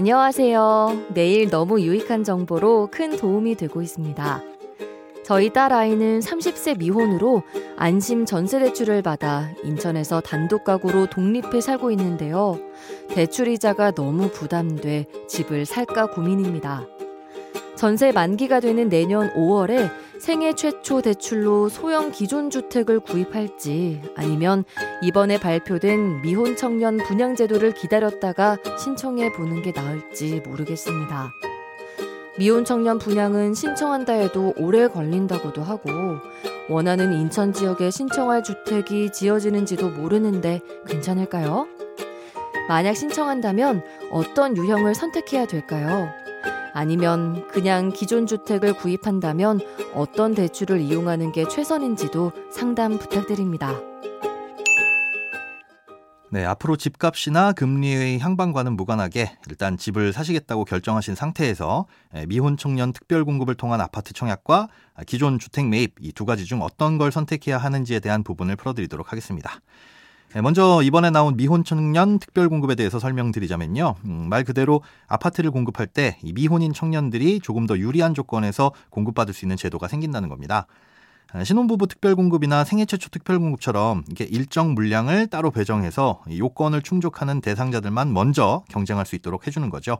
안녕하세요. 매일 너무 유익한 정보로 큰 도움이 되고 있습니다. 저희 딸 아이는 30세 미혼으로 안심 전세대출을 받아 인천에서 단독 가구로 독립해 살고 있는데요. 대출이자가 너무 부담돼 집을 살까 고민입니다. 전세 만기가 되는 내년 5월에 생애 최초 대출로 소형 기존 주택을 구입할지 아니면 이번에 발표된 미혼 청년 분양 제도를 기다렸다가 신청해 보는 게 나을지 모르겠습니다. 미혼 청년 분양은 신청한다 해도 오래 걸린다고도 하고 원하는 인천 지역에 신청할 주택이 지어지는지도 모르는데 괜찮을까요? 만약 신청한다면 어떤 유형을 선택해야 될까요? 아니면 그냥 기존 주택을 구입한다면 어떤 대출을 이용하는 게 최선인지도 상담 부탁드립니다. 네, 앞으로 집값이나 금리의 향방과는 무관하게 일단 집을 사시겠다고 결정하신 상태에서 미혼 청년 특별 공급을 통한 아파트 청약과 기존 주택 매입 이 두 가지 중 어떤 걸 선택해야 하는지에 대한 부분을 풀어드리도록 하겠습니다. 네, 먼저 이번에 나온 미혼 청년 특별 공급에 대해서 설명드리자면요. 음, 말 그대로 아파트를 공급할 때 미혼인 청년들이 조금 더 유리한 조건에서 공급받을 수 있는 제도가 생긴다는 겁니다. 아, 신혼부부 특별공급이나 생애 최초 특별공급처럼 이렇게 일정 물량을 따로 배정해서 요건을 충족하는 대상자들만 먼저 경쟁할 수 있도록 해주는 거죠.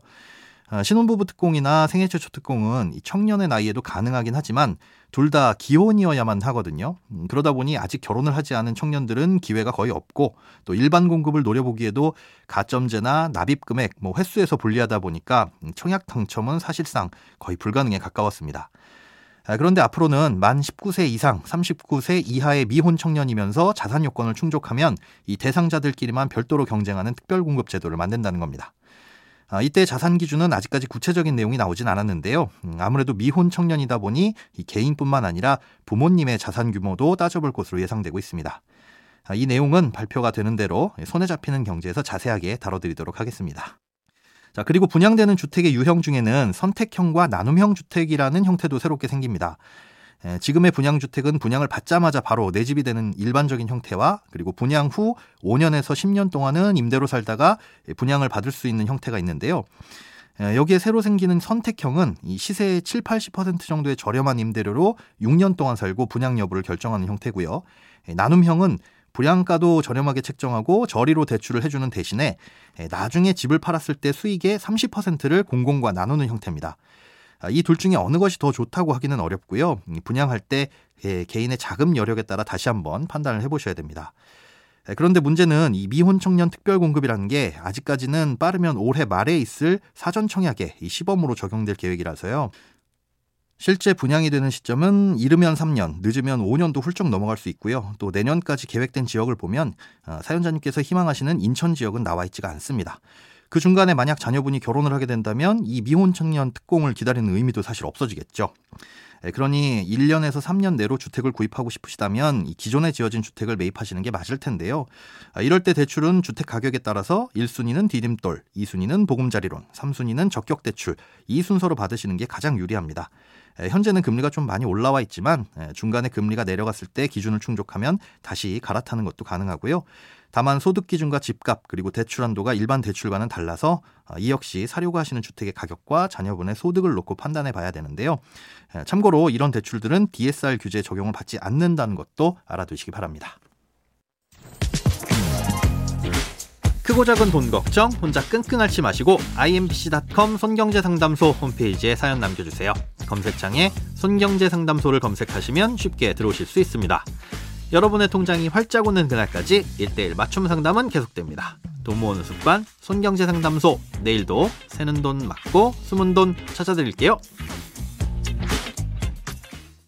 아, 신혼부부 특공이나 생애 최초 특공은 청년의 나이에도 가능하긴 하지만 둘 다 기혼이어야만 하거든요. 음, 그러다 보니 아직 결혼을 하지 않은 청년들은 기회가 거의 없고 또 일반 공급을 노려보기에도 가점제나 납입 금액, 뭐 횟수에서 불리하다 보니까 청약 당첨은 사실상 거의 불가능에 가까웠습니다. 아, 그런데 앞으로는 만 19세 이상, 39세 이하의 미혼 청년이면서 자산 요건을 충족하면 이 대상자들끼리만 별도로 경쟁하는 특별 공급 제도를 만든다는 겁니다. 아, 이때 자산 기준은 아직까지 구체적인 내용이 나오진 않았는데요. 음, 아무래도 미혼 청년이다 보니 이 개인뿐만 아니라 부모님의 자산 규모도 따져볼 것으로 예상되고 있습니다. 아, 이 내용은 발표가 되는 대로 손에 잡히는 경제에서 자세하게 다뤄드리도록 하겠습니다. 자, 그리고 분양되는 주택의 유형 중에는 선택형과 나눔형 주택이라는 형태도 새롭게 생깁니다. 에, 지금의 분양주택은 분양을 받자마자 바로 내 집이 되는 일반적인 형태와 그리고 분양 후 5년에서 10년 동안은 임대로 살다가 분양을 받을 수 있는 형태가 있는데요. 에, 여기에 새로 생기는 선택형은 이 시세의 7, 80% 정도의 저렴한 임대료로 6년 동안 살고 분양 여부를 결정하는 형태고요. 에, 나눔형은 분양가도 저렴하게 책정하고 저리로 대출을 해주는 대신에 나중에 집을 팔았을 때 수익의 30%를 공공과 나누는 형태입니다. 아, 이둘 중에 어느 것이 더 좋다고 하기는 어렵고요. 분양할 때 개인의 자금 여력에 따라 다시 한번 판단을 해보셔야 됩니다. 그런데 문제는 이 미혼 청년 특별 공급이라는 게 아직까지는 빠르면 올해 말에 있을 사전 청약에 이 시범으로 적용될 계획이라서요. 실제 분양이 되는 시점은 이르면 3년, 늦으면 5년도 훌쩍 넘어갈 수 있고요. 또 내년까지 계획된 지역을 보면 아, 사연자님께서 희망하시는 인천 지역은 나와 있지가 않습니다. 그 중간에 만약 자녀분이 결혼을 하게 된다면 이 미혼 청년 특공을 기다리는 의미도 사실 없어지겠죠. 그러니 1년에서 3년 내로 주택을 구입하고 싶으시다면 기존에 지어진 주택을 매입하시는 게 맞을 텐데요. 아, 이럴 때 대출은 주택 가격에 따라서 1순위는 디딤돌, 2순위는 보금자리론, 3순위는 적격대출 이 순서로 받으시는 게 가장 유리합니다. 현재는 금리가 좀 많이 올라와 있지만 중간에 금리가 내려갔을 때 기준을 충족하면 다시 갈아타는 것도 가능하고요. 다만 소득 기준과 집값 그리고 대출 한도가 일반 대출과는 달라서 어, 이 역시 사려고 하시는 주택의 가격과 자녀분의 소득을 놓고 판단해 봐야 되는데요. 참고로 이런 대출들은 DSR 규제 적용을 받지 않는다는 것도 알아두시기 바랍니다. 크고 작은 돈 걱정 혼자 끙끙 앓지 마시고 imbc.com 손경제상담소 홈페이지에 사연 남겨주세요. 검색창에 손경제상담소를 검색하시면 쉽게 들어오실 수 있습니다. 여러분의 통장이 활짝 오는 그날까지 1대1 맞춤 상담은 계속됩니다. 돈 모으는 습관 손경제상담소 내일도 새는 돈 맞고 숨은 돈 찾아드릴게요.